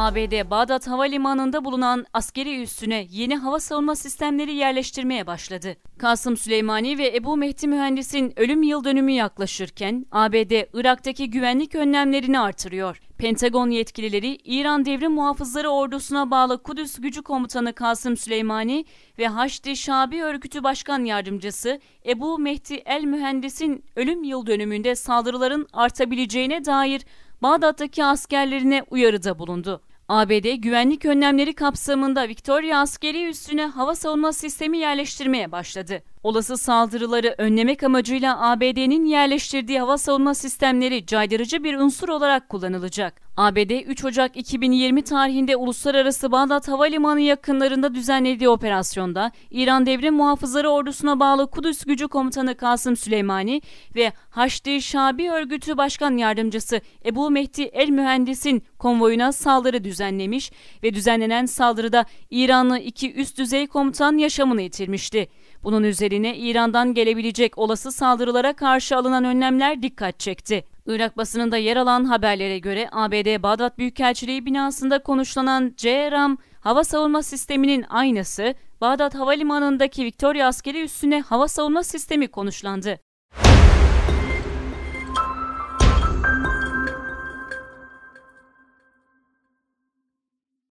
ABD Bağdat Havalimanı'nda bulunan askeri üssüne yeni hava savunma sistemleri yerleştirmeye başladı. Kasım Süleymani ve Ebu Mehdi Mühendis'in ölüm yıl dönümü yaklaşırken ABD Irak'taki güvenlik önlemlerini artırıyor. Pentagon yetkilileri İran Devrim Muhafızları Ordusu'na bağlı Kudüs Gücü Komutanı Kasım Süleymani ve Haçlı Şabi Örgütü Başkan Yardımcısı Ebu Mehdi El Mühendis'in ölüm yıl dönümünde saldırıların artabileceğine dair Bağdat'taki askerlerine uyarıda bulundu. ABD güvenlik önlemleri kapsamında Victoria askeri üssüne hava savunma sistemi yerleştirmeye başladı. Olası saldırıları önlemek amacıyla ABD'nin yerleştirdiği hava savunma sistemleri caydırıcı bir unsur olarak kullanılacak. ABD 3 Ocak 2020 tarihinde Uluslararası Bağdat Havalimanı yakınlarında düzenlediği operasyonda İran Devrim Muhafızları Ordusu'na bağlı Kudüs Gücü Komutanı Kasım Süleymani ve Haçlı Şabi Örgütü Başkan Yardımcısı Ebu Mehdi El Mühendis'in konvoyuna saldırı düzenlemiş ve düzenlenen saldırıda İranlı iki üst düzey komutan yaşamını yitirmişti. Bunun üzerine İran'dan gelebilecek olası saldırılara karşı alınan önlemler dikkat çekti. Irak basınında yer alan haberlere göre ABD Bağdat Büyükelçiliği binasında konuşlanan C-RAM hava savunma sisteminin aynısı Bağdat Havalimanı'ndaki Victoria askeri üssüne hava savunma sistemi konuşlandı.